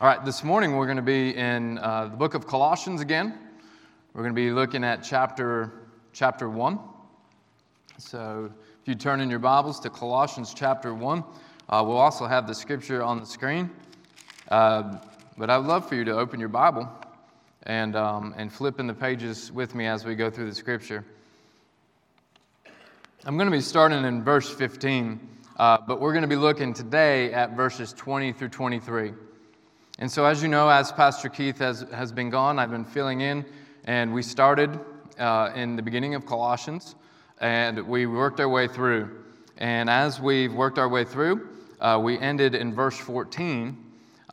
All right, this morning we're going to be in uh, the book of Colossians again. We're going to be looking at chapter, chapter 1. So if you turn in your Bibles to Colossians chapter 1, uh, we'll also have the scripture on the screen. Uh, but I'd love for you to open your Bible and, um, and flip in the pages with me as we go through the scripture. I'm going to be starting in verse 15, uh, but we're going to be looking today at verses 20 through 23. And so, as you know, as Pastor Keith has, has been gone, I've been filling in, and we started uh, in the beginning of Colossians, and we worked our way through. And as we've worked our way through, uh, we ended in verse 14,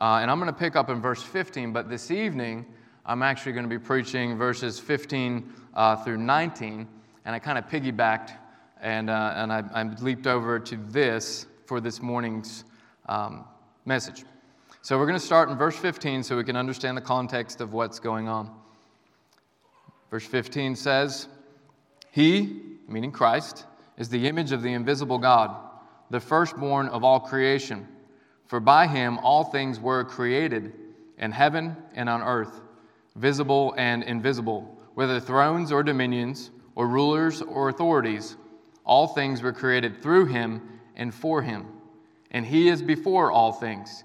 uh, and I'm going to pick up in verse 15, but this evening, I'm actually going to be preaching verses 15 uh, through 19, and I kind of piggybacked and, uh, and I, I, leaped over to this for this morning's um, message. So we're going to start in verse 15 so we can understand the context of what's going on. Verse 15 says, He, meaning Christ, is the image of the invisible God, the firstborn of all creation. For by him all things were created, in heaven and on earth, visible and invisible, whether thrones or dominions, or rulers or authorities. All things were created through him and for him. And he is before all things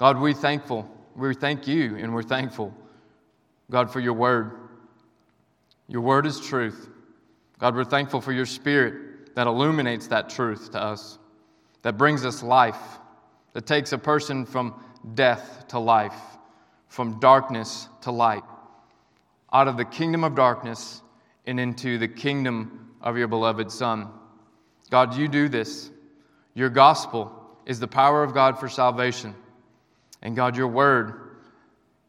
God, we're thankful. We thank you and we're thankful, God, for your word. Your word is truth. God, we're thankful for your spirit that illuminates that truth to us, that brings us life, that takes a person from death to life, from darkness to light, out of the kingdom of darkness and into the kingdom of your beloved Son. God, you do this. Your gospel is the power of God for salvation. And God, your word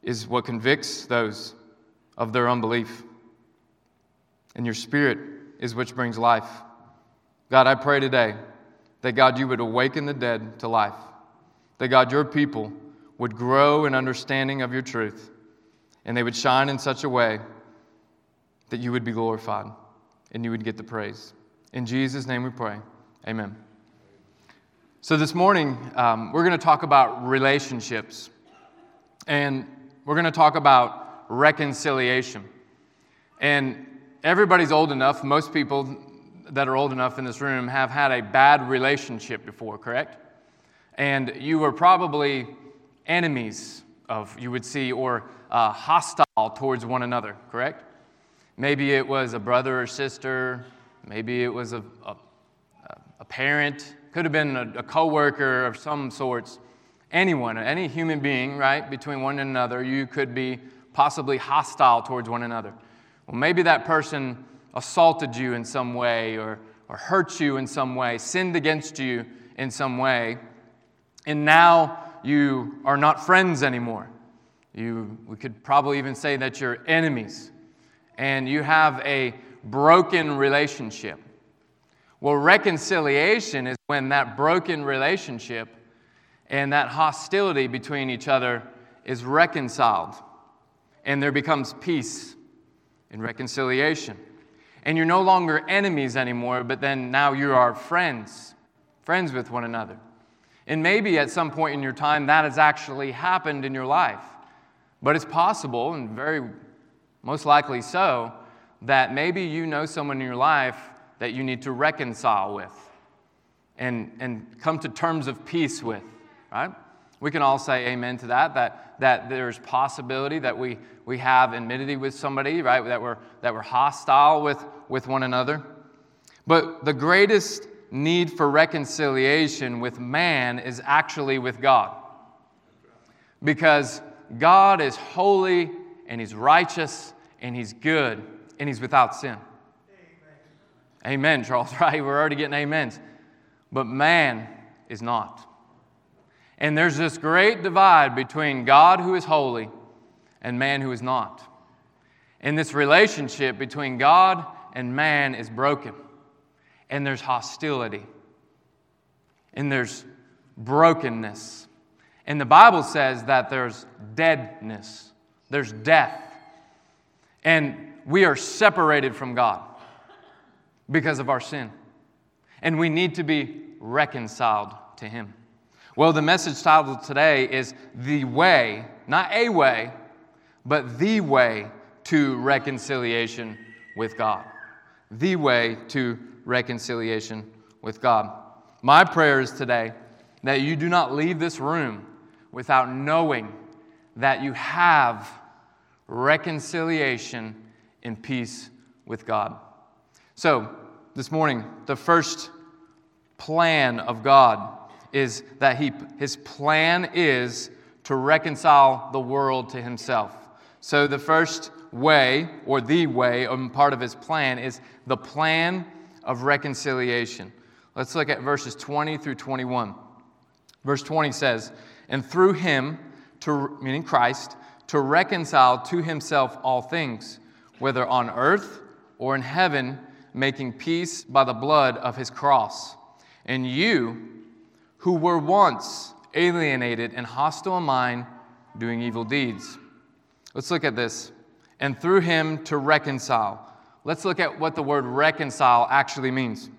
is what convicts those of their unbelief. And your spirit is which brings life. God, I pray today that God, you would awaken the dead to life. That God, your people would grow in understanding of your truth. And they would shine in such a way that you would be glorified and you would get the praise. In Jesus' name we pray. Amen. So, this morning, um, we're going to talk about relationships. And we're going to talk about reconciliation. And everybody's old enough, most people that are old enough in this room have had a bad relationship before, correct? And you were probably enemies of, you would see, or uh, hostile towards one another, correct? Maybe it was a brother or sister, maybe it was a, a, a parent, could have been a, a coworker of some sorts. Anyone, any human being, right, between one and another, you could be possibly hostile towards one another. Well, maybe that person assaulted you in some way or, or hurt you in some way, sinned against you in some way, and now you are not friends anymore. You, we could probably even say that you're enemies, and you have a broken relationship. Well, reconciliation is when that broken relationship and that hostility between each other is reconciled and there becomes peace and reconciliation. And you're no longer enemies anymore, but then now you are friends, friends with one another. And maybe at some point in your time that has actually happened in your life. But it's possible, and very most likely so, that maybe you know someone in your life that you need to reconcile with and, and come to terms of peace with, right? We can all say amen to that, that that there's possibility that we, we have enmity with somebody, right? That we're, that we're hostile with, with one another. But the greatest need for reconciliation with man is actually with God. Because God is holy and He's righteous and He's good and He's without sin. Amen, Charles, right? We're already getting amens. But man is not. And there's this great divide between God who is holy and man who is not. And this relationship between God and man is broken and there's hostility, and there's brokenness. And the Bible says that there's deadness, there's death. And we are separated from God because of our sin. And we need to be reconciled to Him. Well, the message title today is The Way, not a way, but the way to reconciliation with God. The way to reconciliation with God. My prayer is today that you do not leave this room without knowing that you have reconciliation and peace with God. So, this morning, the first plan of God is that he, his plan is to reconcile the world to himself. So, the first way, or the way, or part of his plan, is the plan of reconciliation. Let's look at verses 20 through 21. Verse 20 says, And through him, to, meaning Christ, to reconcile to himself all things, whether on earth or in heaven, making peace by the blood of his cross. And you, who were once alienated and hostile in mind, doing evil deeds. Let's look at this. And through him to reconcile let's look at what the word reconcile actually means.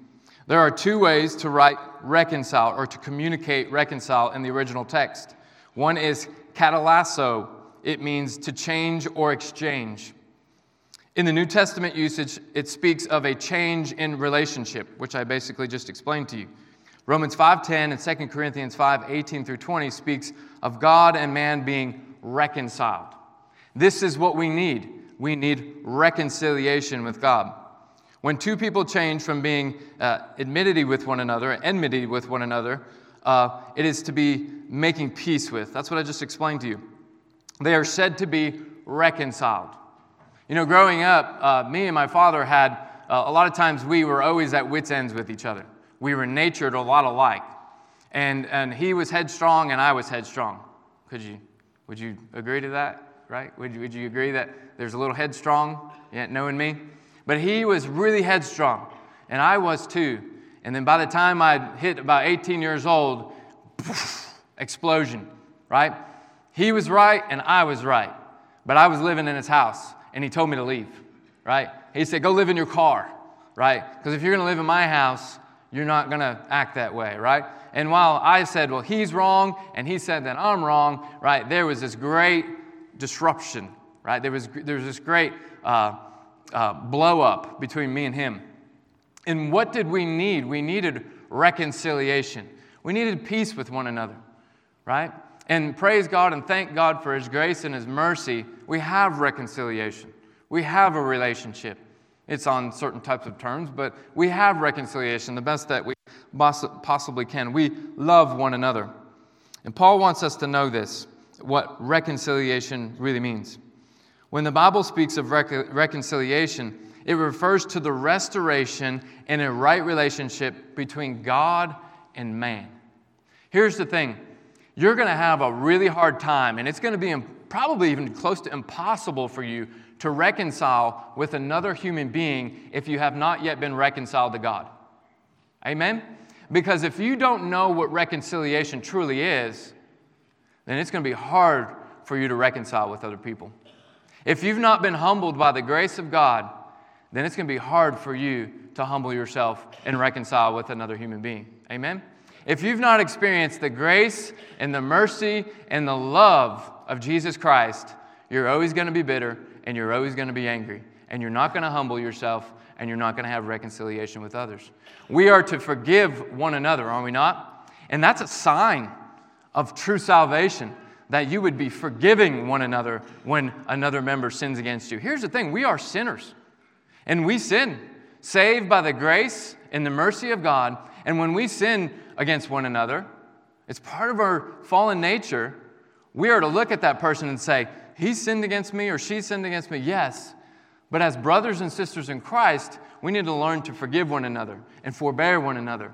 There are two ways to write reconcile or to communicate reconcile in the original text. One is katallasso, it means to change or exchange. In the New Testament usage, it speaks of a change in relationship, which I basically just explained to you. Romans 5:10 and 2 Corinthians 5:18 through 20 speaks of God and man being reconciled. This is what we need we need reconciliation with God. When two people change from being uh, admittedly with one another, enmity with one another, uh, it is to be making peace with. That's what I just explained to you. They are said to be reconciled. You know, growing up, uh, me and my father had uh, a lot of times we were always at wits' ends with each other. We were natured a lot alike. And, and he was headstrong and I was headstrong. Could you, would you agree to that? right? Would you, would you agree that there's a little headstrong, yet knowing me? But he was really headstrong, and I was too. And then by the time I hit about 18 years old, explosion, right? He was right and I was right. But I was living in his house and he told me to leave, right? He said, Go live in your car, right? Because if you're going to live in my house, you're not going to act that way, right? And while I said, Well, he's wrong, and he said that I'm wrong, right? There was this great disruption, right? There was, there was this great uh, uh, blow up between me and him. And what did we need? We needed reconciliation. We needed peace with one another, right? And praise God and thank God for His grace and His mercy. We have reconciliation. We have a relationship. It's on certain types of terms, but we have reconciliation, the best that we possibly can. We love one another. And Paul wants us to know this what reconciliation really means. When the Bible speaks of rec- reconciliation, it refers to the restoration in a right relationship between God and man. Here's the thing you're going to have a really hard time, and it's going to be probably even close to impossible for you to reconcile with another human being if you have not yet been reconciled to God. Amen? Because if you don't know what reconciliation truly is, then it's going to be hard for you to reconcile with other people. If you've not been humbled by the grace of God, then it's going to be hard for you to humble yourself and reconcile with another human being. Amen? If you've not experienced the grace and the mercy and the love of Jesus Christ, you're always going to be bitter and you're always going to be angry. And you're not going to humble yourself and you're not going to have reconciliation with others. We are to forgive one another, are we not? And that's a sign of true salvation. that you would be forgiving one another when another member sins against you. Here's the thing we are sinners, and we sin, saved by the grace and the mercy of God. And when we sin against one another, it's part of our fallen nature. We are to look at that person and say, He sinned against me or she sinned against me. Yes. But as brothers and sisters in Christ, we need to learn to forgive one another and forbear one another,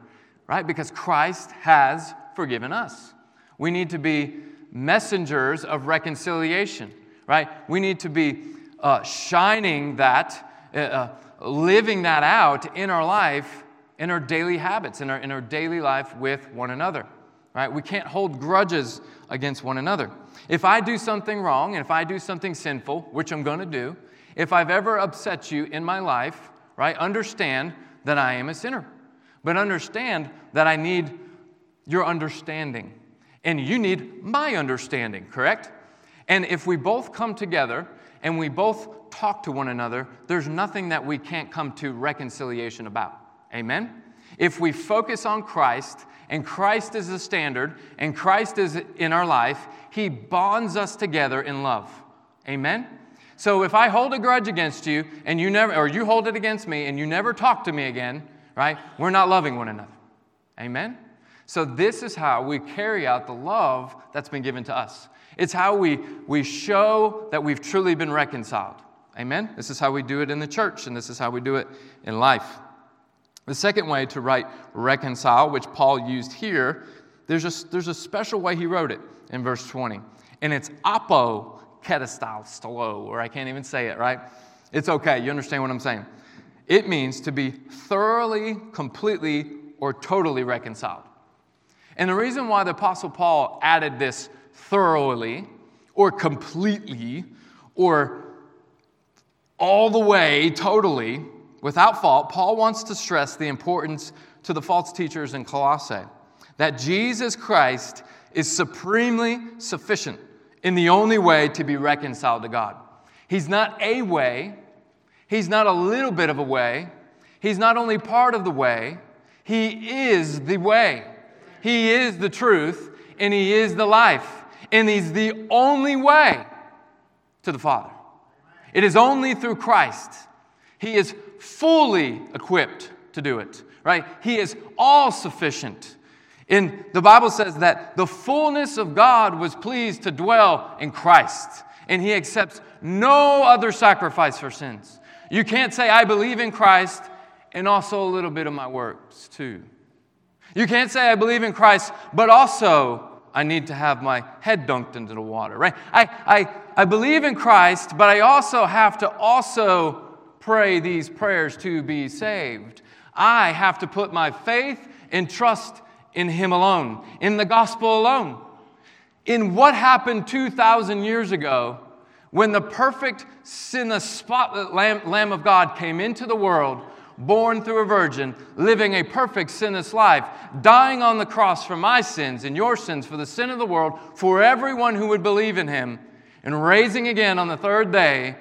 right? Because Christ has forgiven us. We need to be messengers of reconciliation, right? We need to be uh, shining that, uh, uh, living that out in our life, in our daily habits, in our, in our daily life with one another, right? We can't hold grudges against one another. If I do something wrong and if I do something sinful, which I'm going to do, if I've ever upset you in my life, right, understand that I am a sinner. But understand that I need your understanding. And you need my understanding, correct? And if we both come together and we both talk to one another, there's nothing that we can't come to reconciliation about. Amen? If we focus on Christ and Christ is the standard and Christ is in our life, He bonds us together in love. Amen? So if I hold a grudge against you and you never, or you hold it against me and you never talk to me again, right? We're not loving one another. Amen? So, this is how we carry out the love that's been given to us. It's how we, we show that we've truly been reconciled. Amen? This is how we do it in the church, and this is how we do it in life. The second way to write reconcile, which Paul used here, there's a, there's a special way he wrote it in verse 20. And it's apo ketastyle, or I can't even say it, right? It's okay. You understand what I'm saying? It means to be thoroughly, completely, or totally reconciled. And the reason why the Apostle Paul added this thoroughly or completely or all the way, totally, without fault, Paul wants to stress the importance to the false teachers in Colossae that Jesus Christ is supremely sufficient in the only way to be reconciled to God. He's not a way, He's not a little bit of a way, He's not only part of the way, He is the way. He is the truth and He is the life. And He's the only way to the Father. It is only through Christ. He is fully equipped to do it, right? He is all sufficient. And the Bible says that the fullness of God was pleased to dwell in Christ, and He accepts no other sacrifice for sins. You can't say, I believe in Christ and also a little bit of my works too. You can't say, I believe in Christ, but also I need to have my head dunked into the water, right? I, I, I believe in Christ, but I also have to also pray these prayers to be saved. I have to put my faith and trust in Him alone, in the gospel alone. In what happened 2,000 years ago when the perfect, sinless, spotless Lamb, Lamb of God came into the world born through a virgin, living a perfect sinless life, dying on the cross for my sins and your sins, for the sin of the world, for everyone who would believe in him, and raising again on the third day,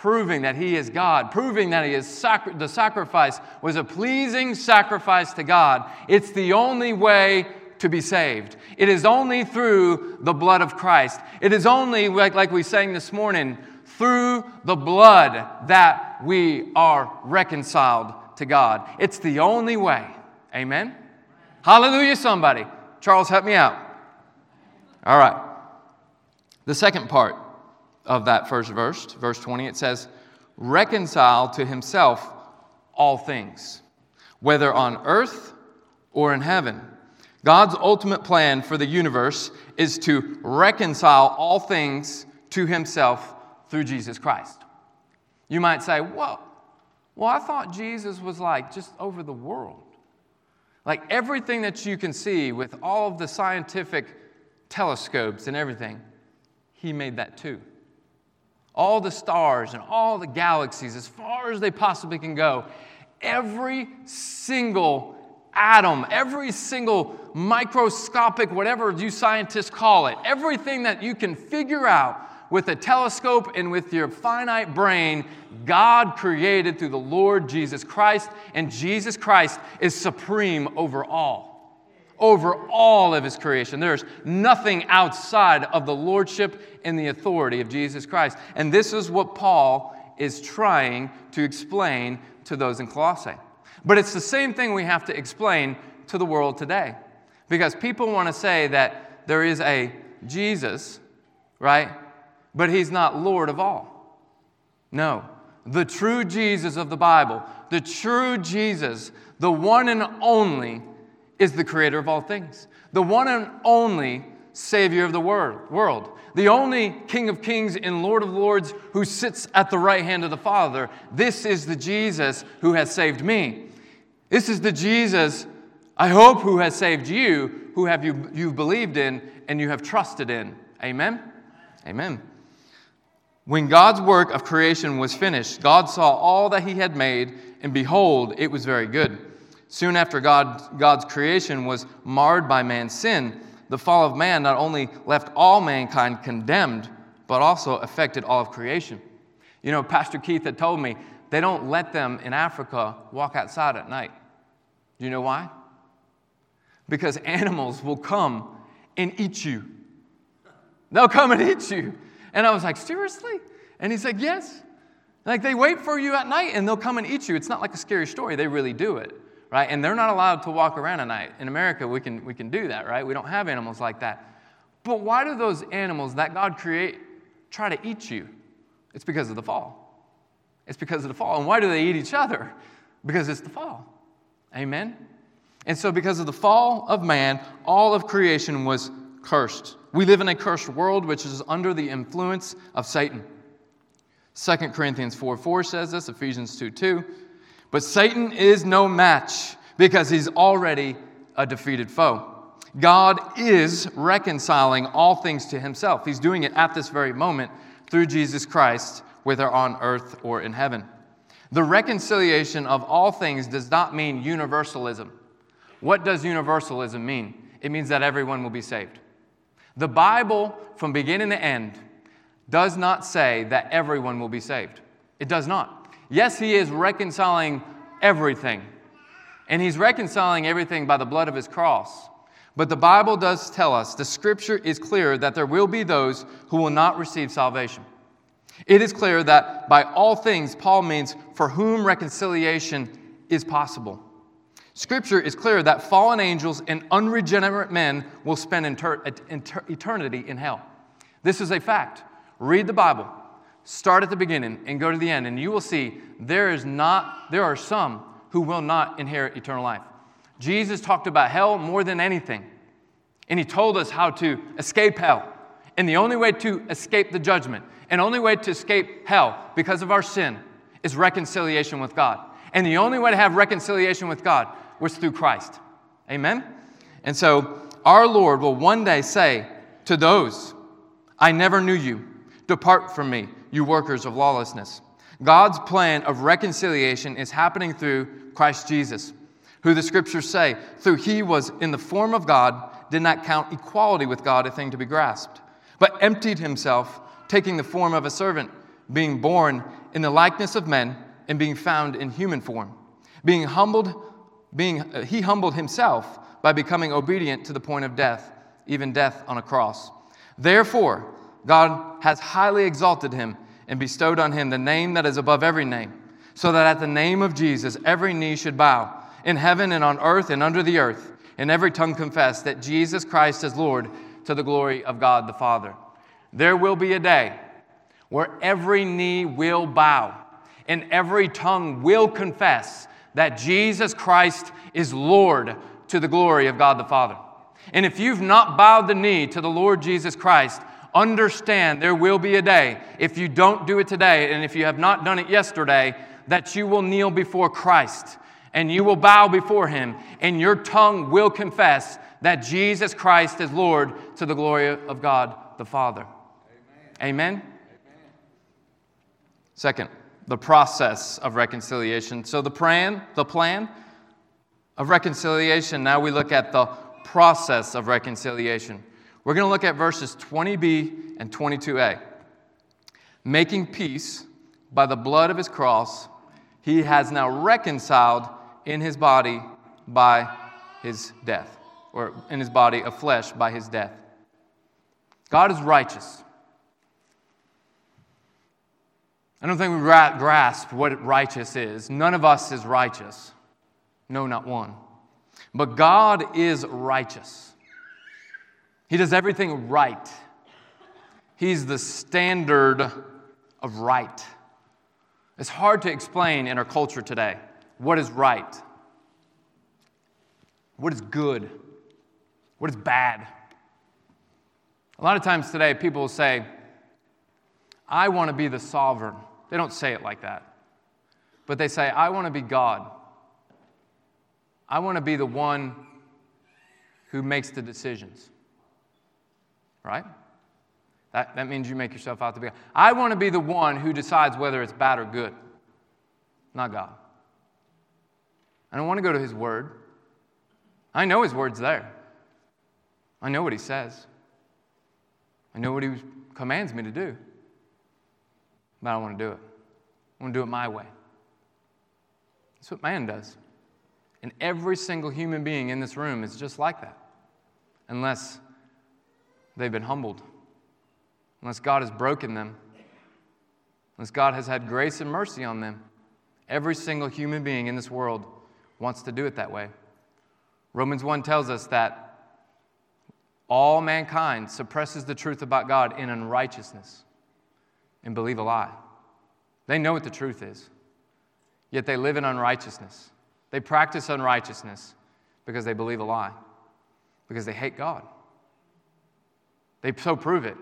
proving that he is God, proving that he is sacri- the sacrifice was a pleasing sacrifice to God. It's the only way to be saved. It is only through the blood of Christ. It is only, like, like we sang this morning, through the blood that we are reconciled to God. It's the only way. Amen? Hallelujah, somebody. Charles, help me out. All right. The second part of that first verse, verse 20, it says, reconcile to himself all things, whether on earth or in heaven. God's ultimate plan for the universe is to reconcile all things to himself through Jesus Christ. You might say, well, well, I thought Jesus was like just over the world. Like everything that you can see with all of the scientific telescopes and everything, he made that too. All the stars and all the galaxies, as far as they possibly can go, every single atom, every single microscopic, whatever you scientists call it, everything that you can figure out with a telescope and with your finite brain, God created through the Lord Jesus Christ, and Jesus Christ is supreme over all. Over all of his creation. There's nothing outside of the lordship and the authority of Jesus Christ. And this is what Paul is trying to explain to those in Colossae. But it's the same thing we have to explain to the world today. Because people want to say that there is a Jesus, right? But he's not Lord of all. No. The true Jesus of the Bible, the true Jesus, the one and only, is the creator of all things, the one and only Savior of the world, the only King of kings and Lord of lords who sits at the right hand of the Father. This is the Jesus who has saved me. This is the Jesus, I hope, who has saved you, who have you, you've believed in and you have trusted in. Amen? Amen. When God's work of creation was finished, God saw all that he had made, and behold, it was very good. Soon after God, God's creation was marred by man's sin, the fall of man not only left all mankind condemned, but also affected all of creation. You know, Pastor Keith had told me they don't let them in Africa walk outside at night. Do you know why? Because animals will come and eat you. They'll come and eat you. And I was like, seriously? And he said, yes. Like they wait for you at night and they'll come and eat you. It's not like a scary story, they really do it right? And they're not allowed to walk around at night. In America, we can, we can do that, right? We don't have animals like that. But why do those animals that God create try to eat you? It's because of the fall. It's because of the fall. And why do they eat each other? Because it's the fall. Amen? And so, because of the fall of man, all of creation was cursed. We live in a cursed world which is under the influence of Satan. 2 Corinthians 4 4 says this, Ephesians 2 2. But Satan is no match because he's already a defeated foe. God is reconciling all things to himself. He's doing it at this very moment through Jesus Christ, whether on earth or in heaven. The reconciliation of all things does not mean universalism. What does universalism mean? It means that everyone will be saved. The Bible, from beginning to end, does not say that everyone will be saved. It does not. Yes, he is reconciling everything. And he's reconciling everything by the blood of his cross. But the Bible does tell us, the scripture is clear that there will be those who will not receive salvation. It is clear that by all things, Paul means for whom reconciliation is possible. Scripture is clear that fallen angels and unregenerate men will spend eternity in hell. This is a fact. Read the Bible. Start at the beginning and go to the end, and you will see there is not, there are some who will not inherit eternal life. Jesus talked about hell more than anything, and he told us how to escape hell. And the only way to escape the judgment, and only way to escape hell because of our sin, is reconciliation with God. And the only way to have reconciliation with God was through Christ. Amen? And so our Lord will one day say to those, I never knew you. Depart from me, you workers of lawlessness. God's plan of reconciliation is happening through Christ Jesus, who the scriptures say, through he was in the form of God, did not count equality with God a thing to be grasped, but emptied himself, taking the form of a servant, being born in the likeness of men, and being found in human form. Being humbled, being, uh, he humbled himself by becoming obedient to the point of death, even death on a cross. Therefore, God has highly exalted him and bestowed on him the name that is above every name, so that at the name of Jesus every knee should bow, in heaven and on earth and under the earth, and every tongue confess that Jesus Christ is Lord to the glory of God the Father. There will be a day where every knee will bow and every tongue will confess that Jesus Christ is Lord to the glory of God the Father. And if you've not bowed the knee to the Lord Jesus Christ, understand there will be a day, if you don't do it today, and if you have not done it yesterday, that you will kneel before Christ and you will bow before him, and your tongue will confess that Jesus Christ is Lord to the glory of God the Father. Amen? Amen? Second, the process of reconciliation. So the plan, the plan of reconciliation, now we look at the process of reconciliation. We're going to look at verses 20b and 22a. Making peace by the blood of his cross, he has now reconciled in his body by his death. or in his body of flesh by his death. God is righteous. I don't think we grasp what righteous is. None of us is righteous. No, not one. But God is righteous. He does everything right. He's the standard of right. It's hard to explain in our culture today what is right, what is good, what is bad. A lot of times today, people will say, I want to be the sovereign. They don't say it like that, but they say, I want to be God. I want to be the one who makes the decisions. Right? That, that means you make yourself out to be God. I want to be the one who decides whether it's bad or good, not God. I don't want to go to His Word. I know His Word's there. I know what He says. I know what He commands me to do. But I don't want to do it. I want to do it my way. That's what man does. And every single human being in this room is just like that, unless they've been humbled, unless God has broken them, unless God has had grace and mercy on them. Every single human being in this world wants to do it that way. Romans 1 tells us that all mankind suppresses the truth about God in unrighteousness and believe a lie. They know what the truth is, yet they live in unrighteousness. They practice unrighteousness because they believe a lie, because they hate God. They so prove it.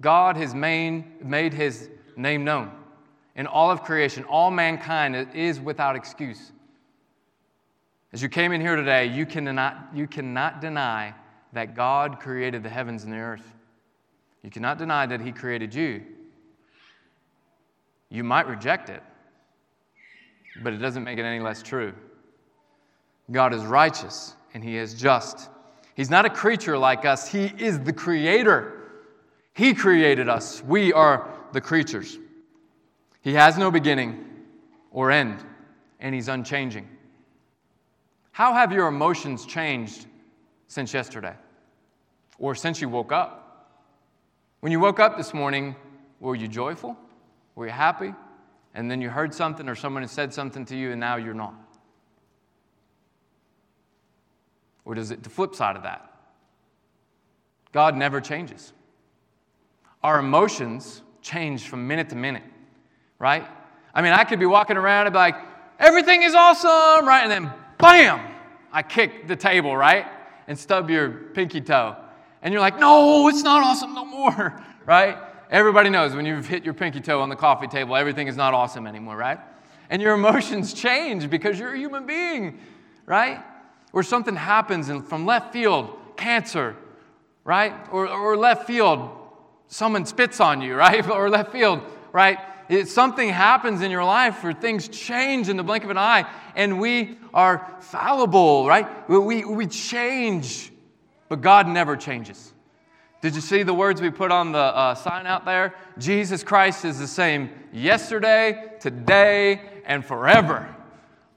God has made, made his name known. In all of creation, all mankind is without excuse. As you came in here today, you cannot, you cannot deny that God created the heavens and the earth. You cannot deny that He created you. You might reject it, but it doesn't make it any less true. God is righteous and He is just. He's not a creature like us, He is the creator. He created us, we are the creatures. He has no beginning or end, and He's unchanging. How have your emotions changed since yesterday or since you woke up? When you woke up this morning, were you joyful? Were you happy? And then you heard something or someone said something to you and now you're not. Or does it the flip side of that? God never changes. Our emotions change from minute to minute, right? I mean, I could be walking around and be like, everything is awesome, right? And then bam, I kick the table, right? And stub your pinky toe. And you're like, no, it's not awesome no more, right? Everybody knows when you've hit your pinky toe on the coffee table, everything is not awesome anymore, right? And your emotions change because you're a human being, right? Or something happens and from left field, cancer, right? Or, or left field, someone spits on you, right? Or left field, right? Something happens in your life where things change in the blink of an eye, and we are fallible, right? We, we change, but God never changes. Did you see the words we put on the uh, sign out there? Jesus Christ is the same yesterday, today, and forever.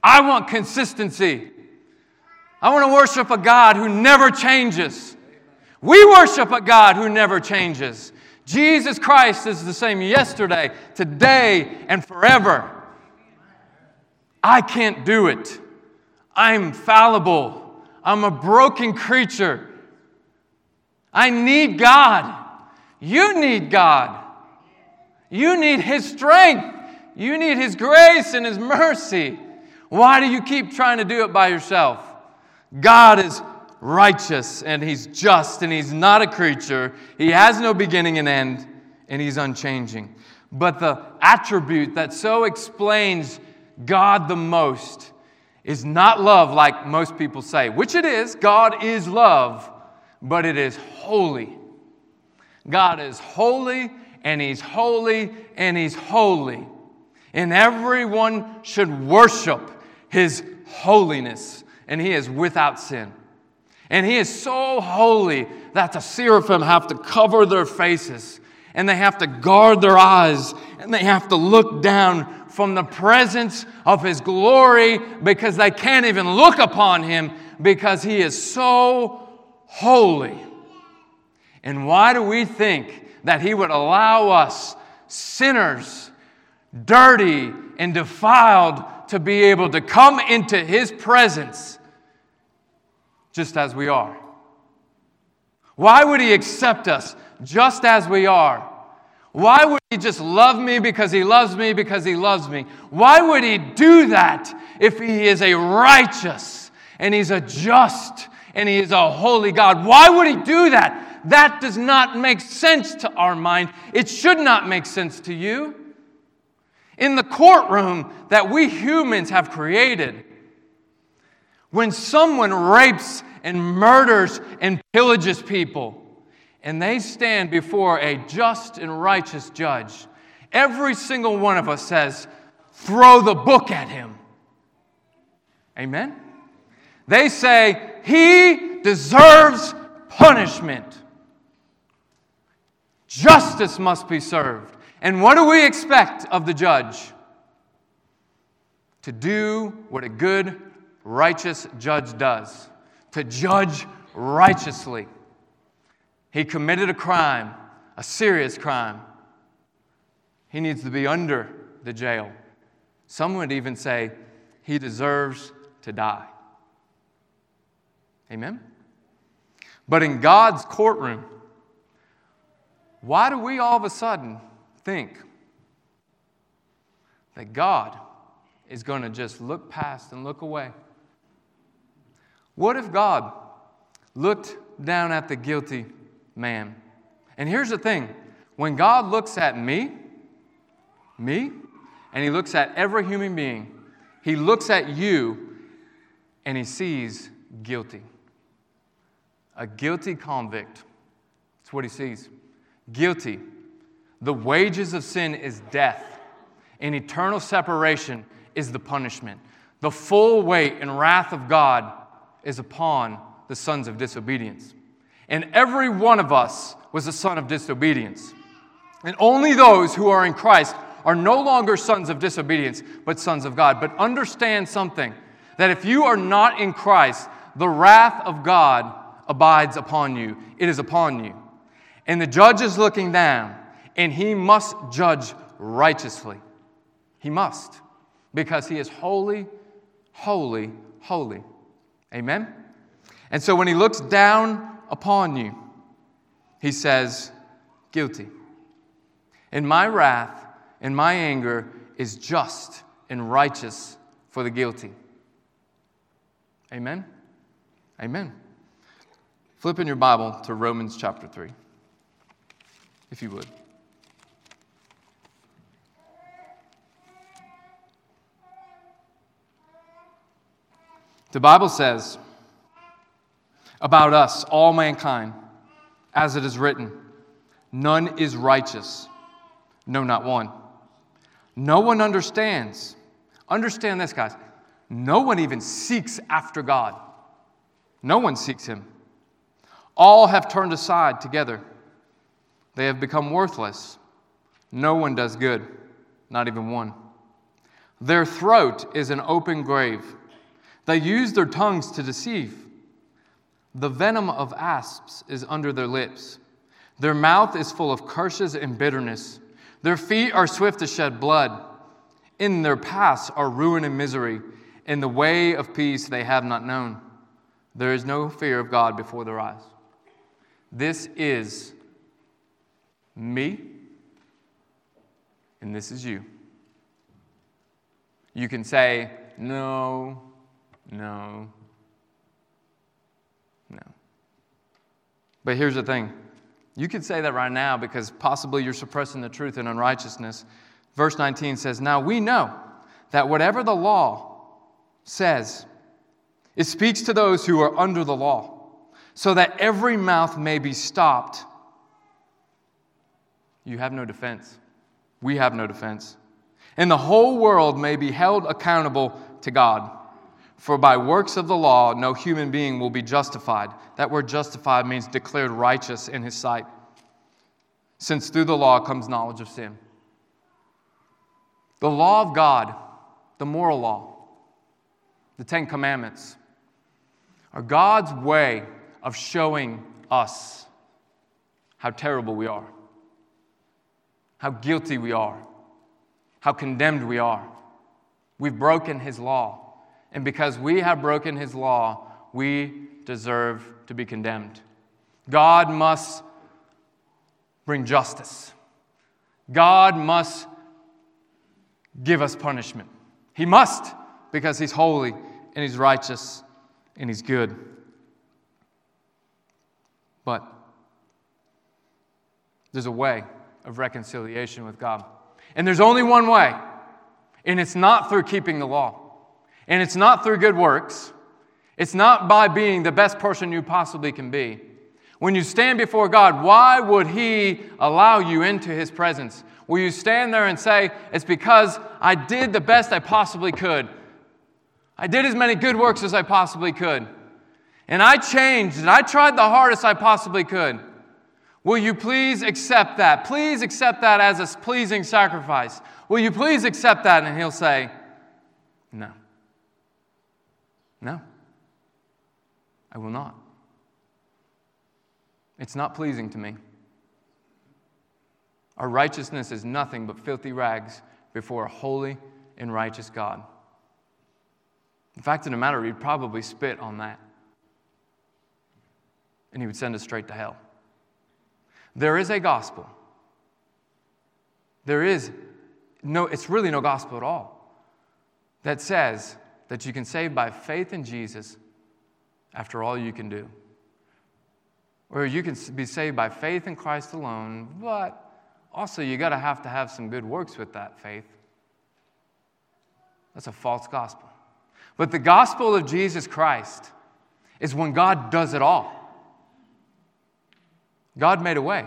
I want consistency. I want to worship a God who never changes. We worship a God who never changes. Jesus Christ is the same yesterday, today, and forever. I can't do it. I'm fallible. I'm a broken creature. I need God. You need God. You need His strength. You need His grace and His mercy. Why do you keep trying to do it by yourself? God is righteous and He's just and He's not a creature. He has no beginning and end and He's unchanging. But the attribute that so explains God the most is not love, like most people say, which it is. God is love, but it is holy. God is holy, and He's holy, and He's holy. And everyone should worship His holiness, and He is without sin. And He is so holy that the seraphim have to cover their faces, and they have to guard their eyes, and they have to look down from the presence of His glory because they can't even look upon Him Because he is so holy. And why do we think that he would allow us, sinners, dirty and defiled, to be able to come into his presence just as we are? Why would he accept us just as we are? Why would he just love me because he loves me because he loves me? Why would he do that if he is a righteous and he's a just and he is a holy God? Why would he do that? That does not make sense to our mind. It should not make sense to you. In the courtroom that we humans have created, when someone rapes and murders and pillages people, and they stand before a just and righteous judge, every single one of us says, throw the book at him. Amen? They say, he deserves punishment. Justice must be served. And what do we expect of the judge? To do what a good, righteous judge does to judge righteously. He committed a crime, a serious crime. He needs to be under the jail. Some would even say he deserves to die. Amen? But in God's courtroom, why do we all of a sudden think that God is going to just look past and look away? What if God looked down at the guilty man. And here's the thing when God looks at me, me, and He looks at every human being, He looks at you and He sees guilty. A guilty convict. That's what He sees. Guilty. The wages of sin is death, and eternal separation is the punishment. The full weight and wrath of God is upon the sons of disobedience. And every one of us was a son of disobedience. And only those who are in Christ are no longer sons of disobedience, but sons of God. But understand something that if you are not in Christ, the wrath of God abides upon you. It is upon you. And the judge is looking down, and he must judge righteously. He must, because he is holy, holy, holy. Amen? And so when he looks down upon you. He says, Guilty. And my wrath and my anger is just and righteous for the guilty. Amen? Amen. Flip in your Bible to Romans chapter 3, if you would. The Bible says, about us, all mankind, as it is written None is righteous, no, not one. No one understands. Understand this, guys. No one even seeks after God. No one seeks Him. All have turned aside together. They have become worthless. No one does good, not even one. Their throat is an open grave. They use their tongues to deceive. The venom of asps is under their lips. Their mouth is full of curses and bitterness. Their feet are swift to shed blood. In their paths are ruin and misery. In the way of peace they have not known. There is no fear of God before their eyes. This is me, and this is you. You can say, no, no, no. But here's the thing you could say that right now because possibly you're suppressing the truth in unrighteousness. Verse 19 says, Now we know that whatever the law says, it speaks to those who are under the law, so that every mouth may be stopped. You have no defense. We have no defense. And the whole world may be held accountable to God. For by works of the law, no human being will be justified. That word justified means declared righteous in his sight, since through the law comes knowledge of sin. The law of God, the moral law, the Ten Commandments, are God's way of showing us how terrible we are, how guilty we are, how condemned we are. We've broken His law. And because we have broken His law, we deserve to be condemned. God must bring justice. God must give us punishment. He must because He's holy and He's righteous and He's good. But there's a way of reconciliation with God. And there's only one way, and it's not through keeping the law, and it's not through good works, it's not by being the best person you possibly can be. When you stand before God, why would He allow you into His presence? Will you stand there and say, It's because I did the best I possibly could? I did as many good works as I possibly could. And I changed and I tried the hardest I possibly could. Will you please accept that? Please accept that as a pleasing sacrifice. Will you please accept that? And he'll say, No. No. I will not. It's not pleasing to me. Our righteousness is nothing but filthy rags before a holy and righteous God. In fact, in a matter, he'd probably spit on that. And he would send us straight to hell. There is a gospel. There is no, it's really no gospel at all that says that you can save by faith in Jesus after all you can do. Or you can be saved by faith in Christ alone, but also you got to have to have some good works with that faith. That's a false gospel. But the gospel of Jesus Christ is when God does it all. God made a way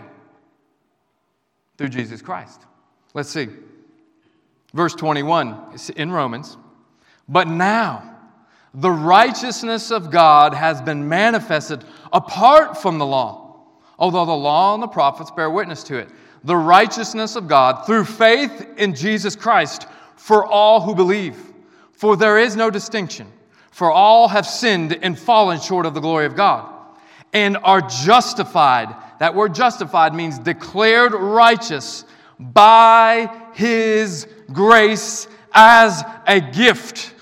through Jesus Christ. Let's see. Verse 21 in Romans. But now, the righteousness of God has been manifested apart from the law, although the law and the prophets bear witness to it. The righteousness of God through faith in Jesus Christ for all who believe. For there is no distinction, for all have sinned and fallen short of the glory of God, and are justified. That word justified means declared righteous by his grace as a gift.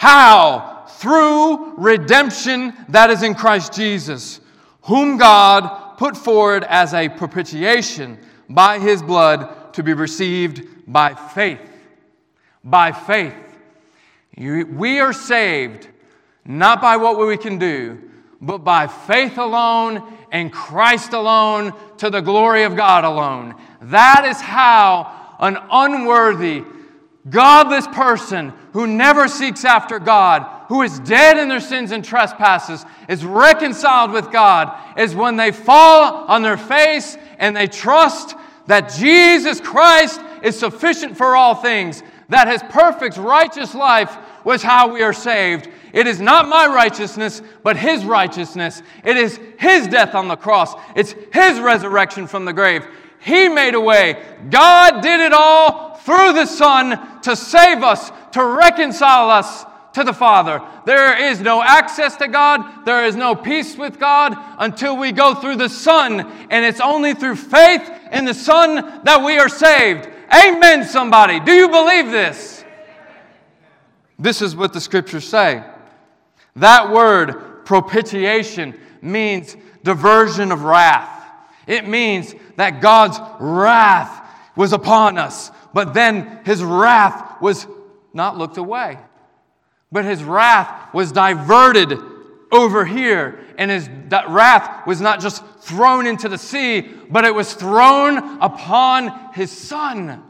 How? through redemption that is in Christ Jesus, whom God put forward as a propitiation by his blood to be received by faith. By faith. We are saved not by what we can do, but by faith alone and Christ alone to the glory of God alone. That is how an unworthy, godless person who never seeks after God, who is dead in their sins and trespasses, is reconciled with God, is when they fall on their face and they trust that Jesus Christ is sufficient for all things, that his perfect righteous life was how we are saved. It is not my righteousness, but his righteousness. It is his death on the cross, it's his resurrection from the grave. He made a way. God did it all through the Son to save us, to reconcile us to the Father. There is no access to God, there is no peace with God until we go through the Son, and it's only through faith in the Son that we are saved. Amen, somebody. Do you believe this? This is what the scriptures say. That word, propitiation, means diversion of wrath. It means that God's wrath was upon us, but then his wrath was not looked away, but his wrath was diverted over here. And his, that wrath was not just thrown into the sea, but it was thrown upon his son.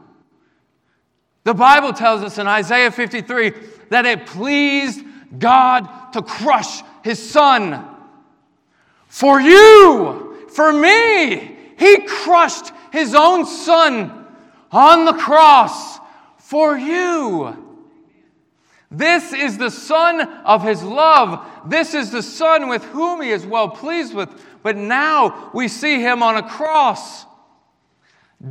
The Bible tells us in Isaiah 53 that it pleased God to crush his son. For you, for me, he crushed his own son on the cross for you. This is the Son of His love. This is the Son with whom He is well pleased with. But now we see Him on a cross,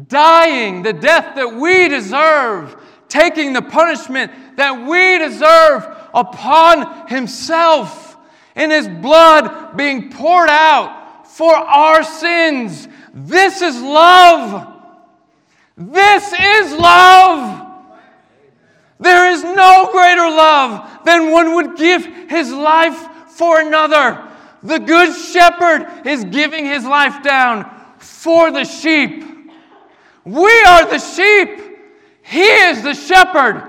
dying the death that we deserve, taking the punishment that we deserve upon Himself. and his blood being poured out for our sins. This is love. This is love. There is no greater love than one would give his life for another. The good shepherd is giving his life down for the sheep. We are the sheep. He is the shepherd.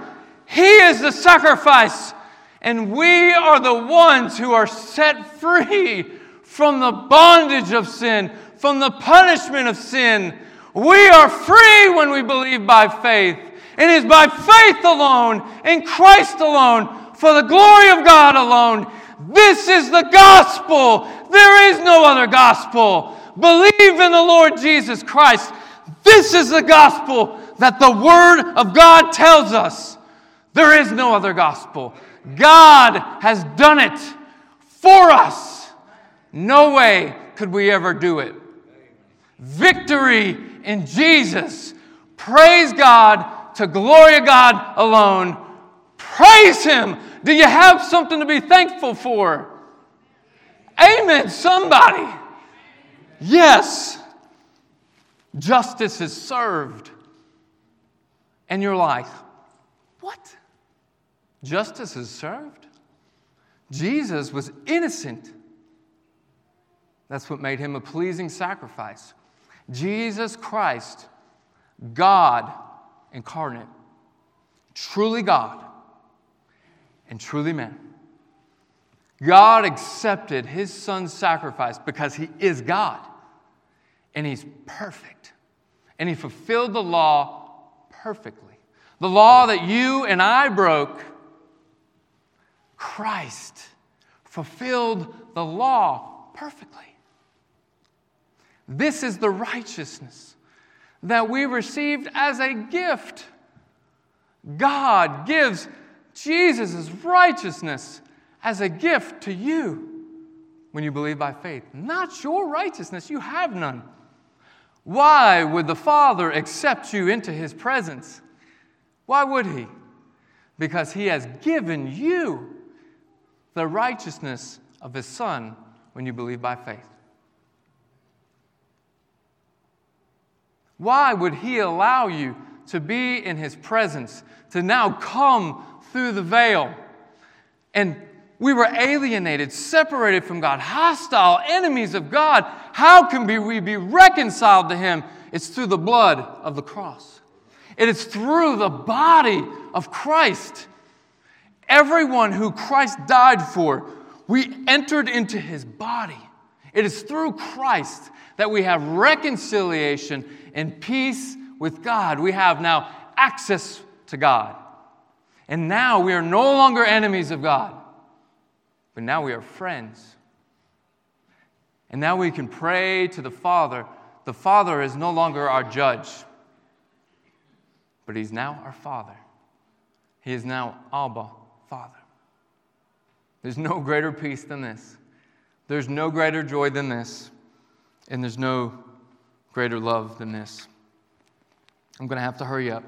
He is the sacrifice. And we are the ones who are set free from the bondage of sin, from the punishment of sin. We are free when we believe by faith. It is by faith alone, in Christ alone, for the glory of God alone. This is the gospel. There is no other gospel. Believe in the Lord Jesus Christ. This is the gospel that the Word of God tells us. There is no other gospel. God has done it for us. No way could we ever do it. Victory in Jesus. Praise God to glory of God alone. Praise Him. Do you have something to be thankful for? Amen, somebody. Yes. Justice is served. And you're like, what? Justice is served? Jesus was innocent. That's what made him a pleasing sacrifice. Jesus Christ, God incarnate, truly God and truly man. God accepted his son's sacrifice because he is God and he's perfect. And he fulfilled the law perfectly. The law that you and I broke, Christ fulfilled the law perfectly. This is the righteousness that we received as a gift. God gives Jesus' righteousness as a gift to you when you believe by faith. Not your righteousness, you have none. Why would the Father accept you into his presence? Why would he? Because he has given you the righteousness of his Son when you believe by faith. Why would he allow you to be in his presence, to now come through the veil? And we were alienated, separated from God, hostile, enemies of God. How can we be reconciled to him? It's through the blood of the cross. It is through the body of Christ. Everyone who Christ died for, we entered into his body. It is through Christ that we have reconciliation and peace with God. We have now access to God. And now we are no longer enemies of God, but now we are friends. And now we can pray to the Father. The Father is no longer our judge, but He's now our Father. He is now Abba, Father. There's no greater peace than this. There's no greater joy than this. And there's no greater love than this. I'm going to have to hurry up.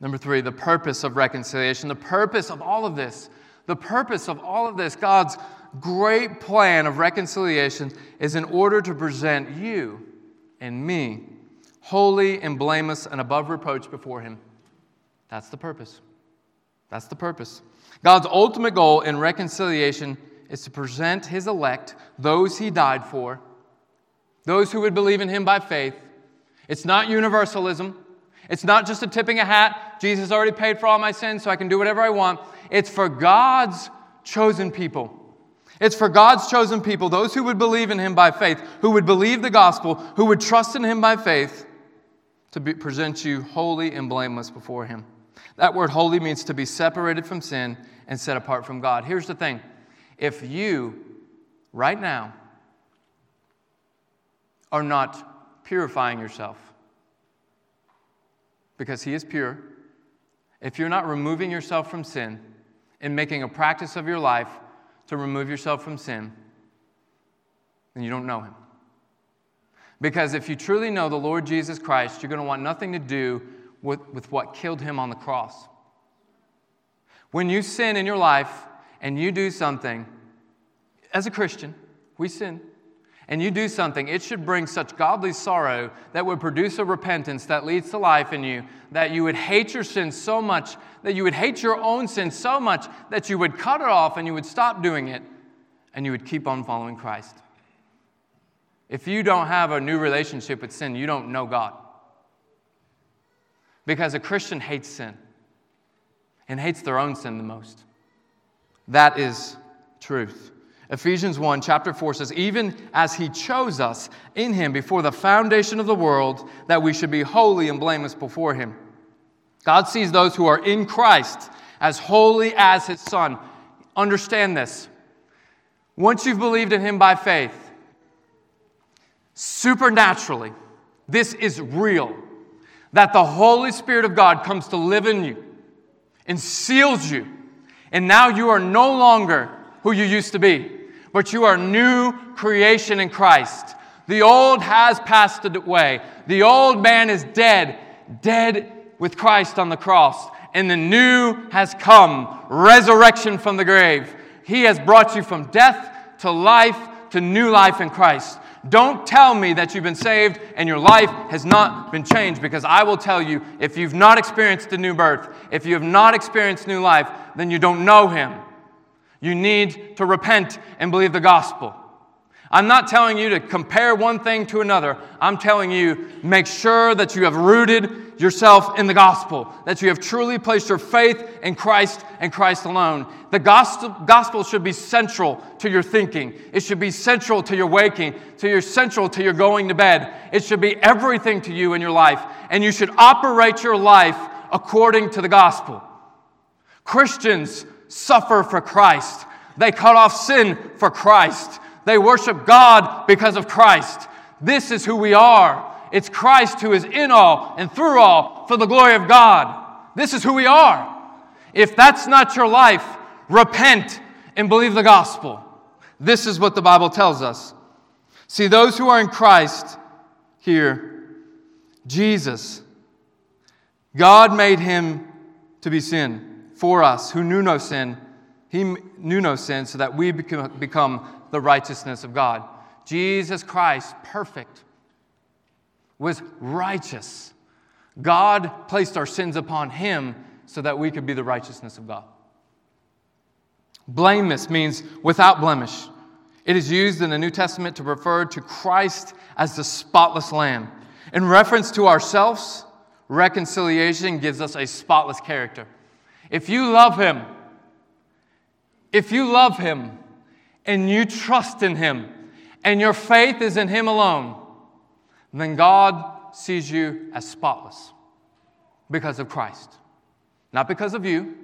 Number three, the purpose of reconciliation. The purpose of all of this, the purpose of all of this, God's great plan of reconciliation is in order to present you and me holy and blameless and above reproach before Him. That's the purpose. That's the purpose. God's ultimate goal in reconciliation is to present His elect, those He died for, those who would believe in him by faith. It's not universalism. It's not just a tipping a hat. Jesus already paid for all my sins, so I can do whatever I want. It's for God's chosen people. It's for God's chosen people, those who would believe in him by faith, who would believe the gospel, who would trust in him by faith, to be, present you holy and blameless before him. That word holy means to be separated from sin and set apart from God. Here's the thing if you, right now, are not purifying yourself because He is pure, if you're not removing yourself from sin and making a practice of your life to remove yourself from sin, then you don't know Him. Because if you truly know the Lord Jesus Christ, you're going to want nothing to do with, with what killed Him on the cross. When you sin in your life and you do something, as a Christian, we sin, and you do something, it should bring such godly sorrow that would produce a repentance that leads to life in you, that you would hate your sin so much, that you would hate your own sin so much that you would cut it off and you would stop doing it and you would keep on following Christ. If you don't have a new relationship with sin, you don't know God. Because a Christian hates sin and hates their own sin the most. That is truth. Ephesians 1, chapter 4 says, Even as he chose us in him before the foundation of the world, that we should be holy and blameless before him. God sees those who are in Christ as holy as his son. Understand this. Once you've believed in him by faith, supernaturally, this is real. That the Holy Spirit of God comes to live in you and seals you. And now you are no longer who you used to be, but you are new creation in Christ. The old has passed away. The old man is dead, dead with Christ on the cross. And the new has come resurrection from the grave. He has brought you from death to life to new life in Christ. Don't tell me that you've been saved and your life has not been changed because I will tell you if you've not experienced a new birth, if you have not experienced new life, then you don't know Him. You need to repent and believe the gospel. I'm not telling you to compare one thing to another. I'm telling you, make sure that you have rooted yourself in the gospel, that you have truly placed your faith in Christ and Christ alone. The gospel, should be central to your thinking. It should be central to your waking, to your central to your going to bed. It should be everything to you in your life. And you should operate your life according to the gospel. Christians suffer for Christ. They cut off sin for Christ. They worship God because of Christ. This is who we are. It's Christ who is in all and through all for the glory of God. This is who we are. If that's not your life, repent and believe the gospel. This is what the Bible tells us. See, those who are in Christ here, Jesus, God made him to be sin for us who knew no sin. He knew no sin so that we become the righteousness of God. Jesus Christ, perfect, was righteous. God placed our sins upon him so that we could be the righteousness of God. Blameless means without blemish. It is used in the New Testament to refer to Christ as the spotless lamb. In reference to ourselves, reconciliation gives us a spotless character. If you love him, if you love him, and you trust in Him and your faith is in Him alone, then God sees you as spotless because of Christ. Not because of you,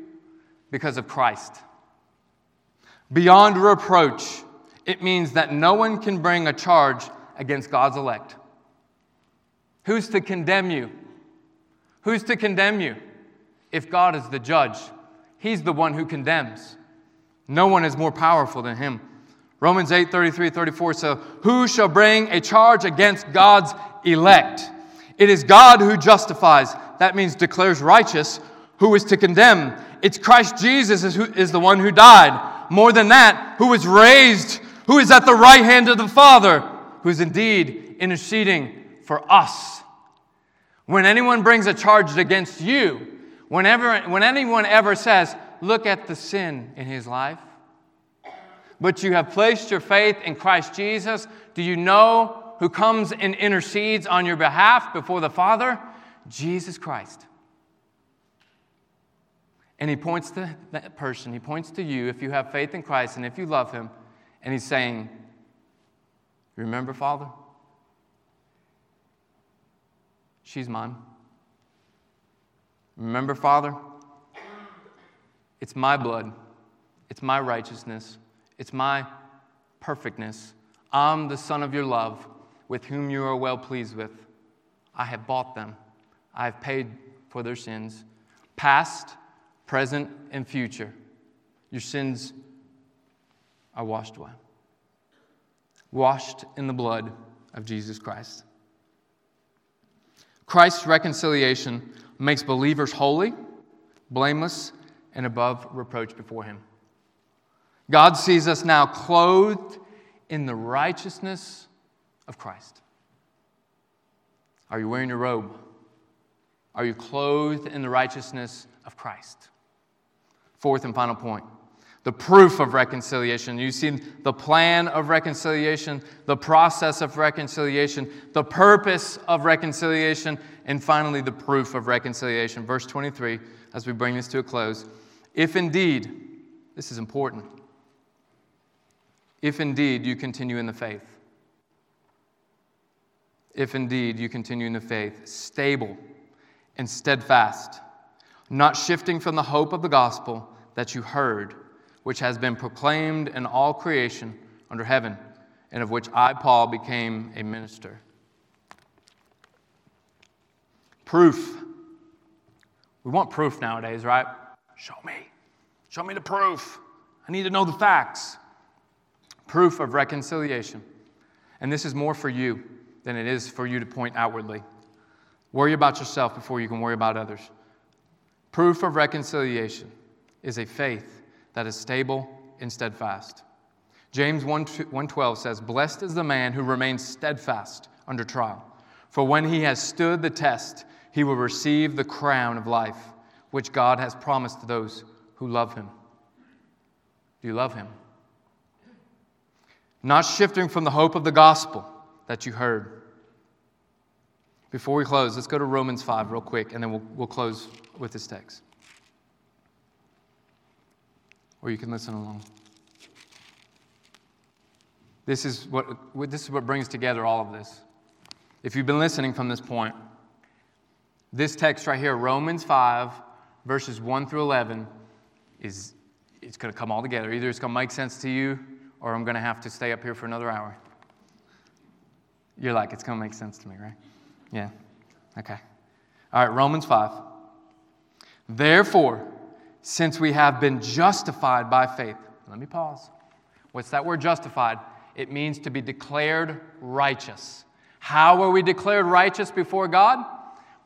because of Christ. Beyond reproach, it means that no one can bring a charge against God's elect. Who's to condemn you? Who's to condemn you? If God is the judge, He's the one who condemns. No one is more powerful than Him. Romans 8 33 34 says, Who shall bring a charge against God's elect? It is God who justifies. That means declares righteous. Who is to condemn? It's Christ Jesus is, who, is the one who died. More than that, who was raised, who is at the right hand of the Father, who is indeed interceding for us. When anyone brings a charge against you, whenever, when anyone ever says, Look at the sin in his life, but you have placed your faith in Christ Jesus, do you know who comes and intercedes on your behalf before the Father? Jesus Christ. And he points to that person, he points to you if you have faith in Christ and if you love him, and he's saying, Remember, Father? She's mine. Remember, Father? It's my blood, it's my righteousness. It's my perfectness. I'm the Son of your love, with whom you are well pleased with. I have bought them. I have paid for their sins, past, present, and future. Your sins are washed away. Washed in the blood of Jesus Christ. Christ's reconciliation makes believers holy, blameless, and above reproach before Him. God sees us now clothed in the righteousness of Christ. Are you wearing your robe? Are you clothed in the righteousness of Christ? Fourth and final point the proof of reconciliation. You see the plan of reconciliation, the process of reconciliation, the purpose of reconciliation, and finally the proof of reconciliation. Verse 23, as we bring this to a close. If indeed, this is important, if indeed you continue in the faith, if indeed you continue in the faith, stable and steadfast, not shifting from the hope of the gospel that you heard, which has been proclaimed in all creation under heaven, and of which I, Paul, became a minister. Proof. We want proof nowadays, right? Show me. Show me the proof. I need to know the facts. Proof of reconciliation. And this is more for you than it is for you to point outwardly. Worry about yourself before you can worry about others. Proof of reconciliation is a faith that is stable and steadfast. James 1:12 says, "Blessed is the man who remains steadfast under trial, for when he has stood the test, he will receive the crown of life, which God has promised to those who love him." Do you love him? Not shifting from the hope of the gospel that you heard. Before we close, let's go to Romans 5 real quick, and then we'll, we'll close with this text or you can listen along. This is what, this is what brings together all of this. If you've been listening from this point, this text right here, Romans 5, verses 1 through 11, is it's going to come all together. Either it's going to make sense to you, or I'm going to have to stay up here for another hour. You're like, it's going to make sense to me, right? Yeah. Okay. All right, Romans 5. Therefore, since we have been justified by faith. Let me pause. What's that word justified? It means to be declared righteous. How are we declared righteous before God?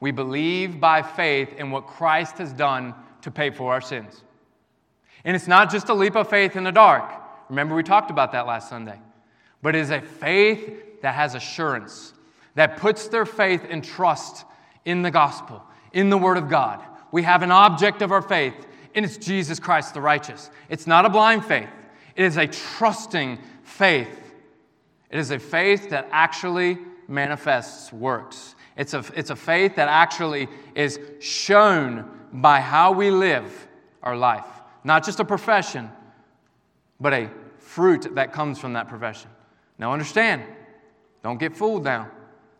We believe by faith in what Christ has done to pay for our sins. And it's not just a leap of faith in the dark. Remember, we talked about that last Sunday. But it is a faith that has assurance, that puts their faith and trust in the gospel, in the Word of God. We have an object of our faith, and it's Jesus Christ the righteous. It's not a blind faith, it is a trusting faith. It is a faith that actually manifests works. It's a, it's a faith that actually is shown by how we live our life. Not just a profession, but a fruit that comes from that profession. Now, understand, don't get fooled now.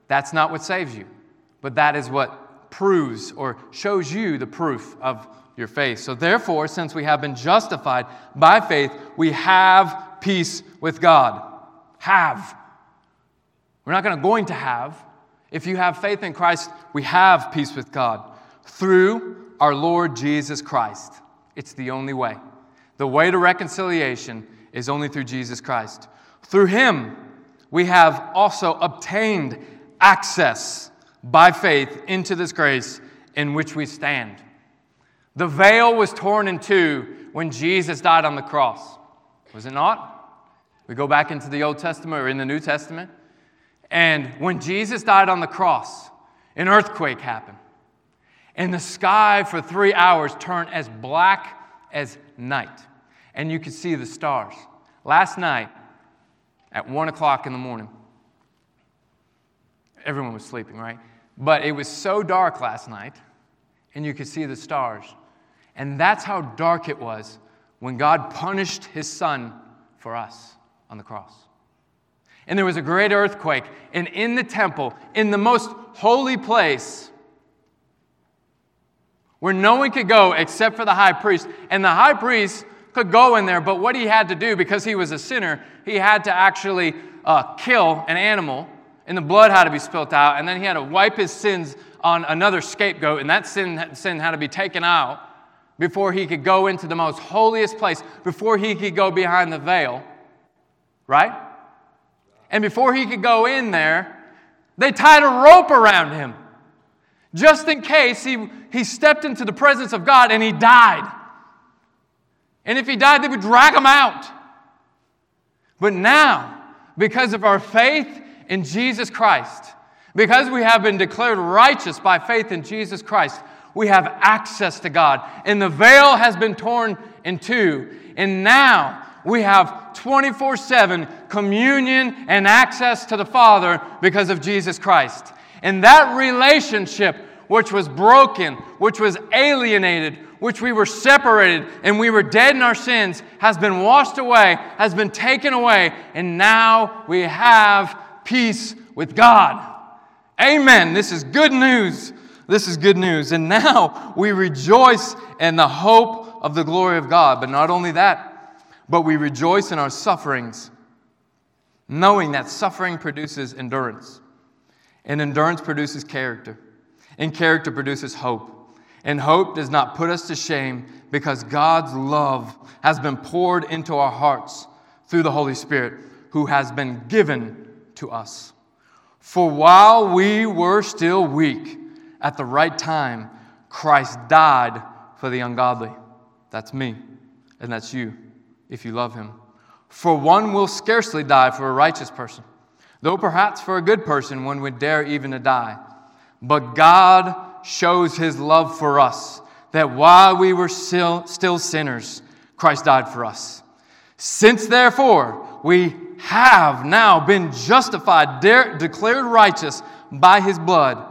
That's not what saves you, but that is what proves or shows you the proof of your faith. So, therefore, since we have been justified by faith, we have peace with God. Have. We're not going to going to have. If you have faith in Christ, we have peace with God through our Lord Jesus Christ. It's the only way. The way to reconciliation is only through Jesus Christ. Through him, we have also obtained access by faith into this grace in which we stand. The veil was torn in two when Jesus died on the cross, was it not? We go back into the Old Testament or in the New Testament. And when Jesus died on the cross, an earthquake happened. And the sky for three hours turned as black as night. And you could see the stars. Last night, at one o'clock in the morning, everyone was sleeping, right? But it was so dark last night, and you could see the stars. And that's how dark it was when God punished his son for us on the cross. And there was a great earthquake. And in the temple, in the most holy place, where no one could go except for the high priest, and the high priest could go in there, but what he had to do, because he was a sinner, he had to actually uh, kill an animal, and the blood had to be spilt out, and then he had to wipe his sins on another scapegoat, and that sin, sin had to be taken out before he could go into the most holiest place, before he could go behind the veil, right? And before he could go in there, they tied a rope around him just in case he, he stepped into the presence of God and he died. And if he died, they would drag him out. But now, because of our faith in Jesus Christ, because we have been declared righteous by faith in Jesus Christ, we have access to God. And the veil has been torn in two. And now we have 24 7 communion and access to the Father because of Jesus Christ. And that relationship, which was broken, which was alienated, which we were separated and we were dead in our sins, has been washed away, has been taken away, and now we have peace with God. Amen. This is good news. This is good news. And now we rejoice in the hope of the glory of God. But not only that, but we rejoice in our sufferings, knowing that suffering produces endurance, and endurance produces character, and character produces hope. And hope does not put us to shame because God's love has been poured into our hearts through the Holy Spirit who has been given to us. For while we were still weak, at the right time, Christ died for the ungodly. That's me, and that's you, if you love him. For one will scarcely die for a righteous person, though perhaps for a good person one would dare even to die. But God shows his love for us, that while we were still, still sinners, Christ died for us. Since therefore we have now been justified, de- declared righteous by his blood,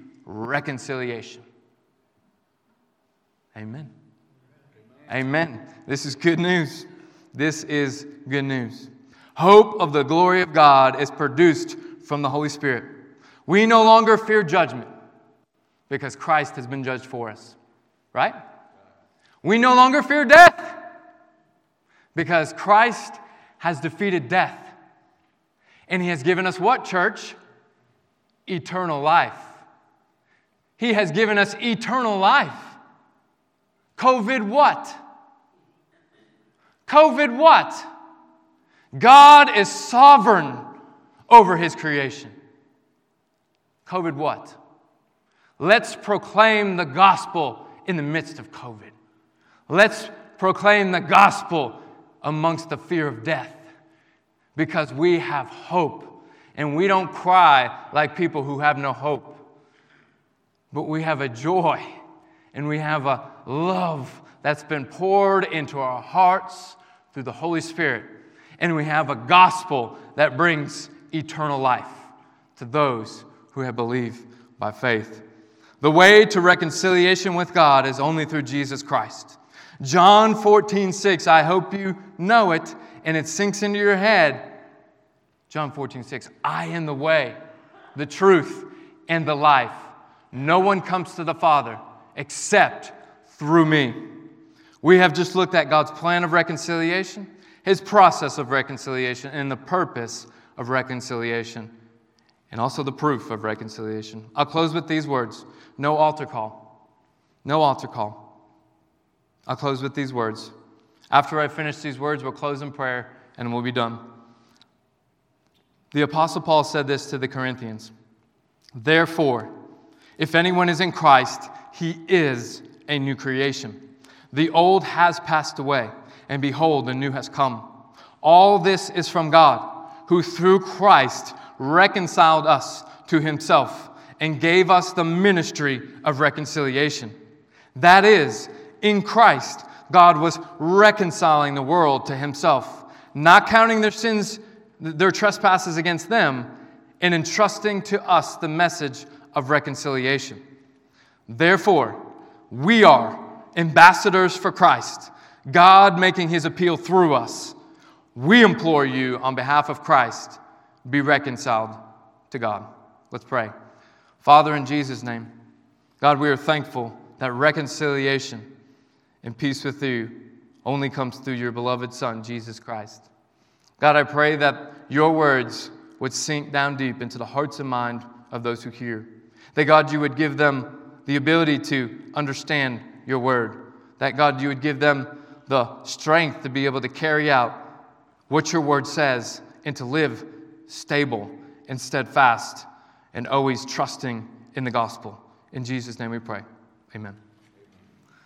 reconciliation. Amen. Amen. This is good news. This is good news. Hope of the glory of God is produced from the Holy Spirit. We no longer fear judgment because Christ has been judged for us, right? We no longer fear death because Christ has defeated death. And He has given us what, church? Eternal life. He has given us eternal life. COVID what? COVID what? God is sovereign over his creation. COVID what? Let's proclaim the gospel in the midst of COVID. Let's proclaim the gospel amongst the fear of death because we have hope and we don't cry like people who have no hope but we have a joy and we have a love that's been poured into our hearts through the Holy Spirit. And we have a gospel that brings eternal life to those who have believed by faith. The way to reconciliation with God is only through Jesus Christ. John 14, 6, I hope you know it and it sinks into your head. John 14, 6, I am the way, the truth, and the life. No one comes to the Father except through me. We have just looked at God's plan of reconciliation, his process of reconciliation, and the purpose of reconciliation, and also the proof of reconciliation. I'll close with these words no altar call. No altar call. I'll close with these words. After I finish these words, we'll close in prayer and we'll be done. The Apostle Paul said this to the Corinthians Therefore, if anyone is in Christ, he is a new creation. The old has passed away, and behold, the new has come. All this is from God, who through Christ reconciled us to himself and gave us the ministry of reconciliation. That is, in Christ, God was reconciling the world to himself, not counting their sins, their trespasses against them, and entrusting to us the message of reconciliation. Therefore, we are ambassadors for Christ, God making his appeal through us. We implore you on behalf of Christ, be reconciled to God. Let's pray. Father, in Jesus' name, God, we are thankful that reconciliation and peace with you only comes through your beloved Son, Jesus Christ. God, I pray that your words would sink down deep into the hearts and mind of those who hear. That God, you would give them the ability to understand your word. That God, you would give them the strength to be able to carry out what your word says and to live stable and steadfast and always trusting in the gospel. In Jesus' name we pray. Amen.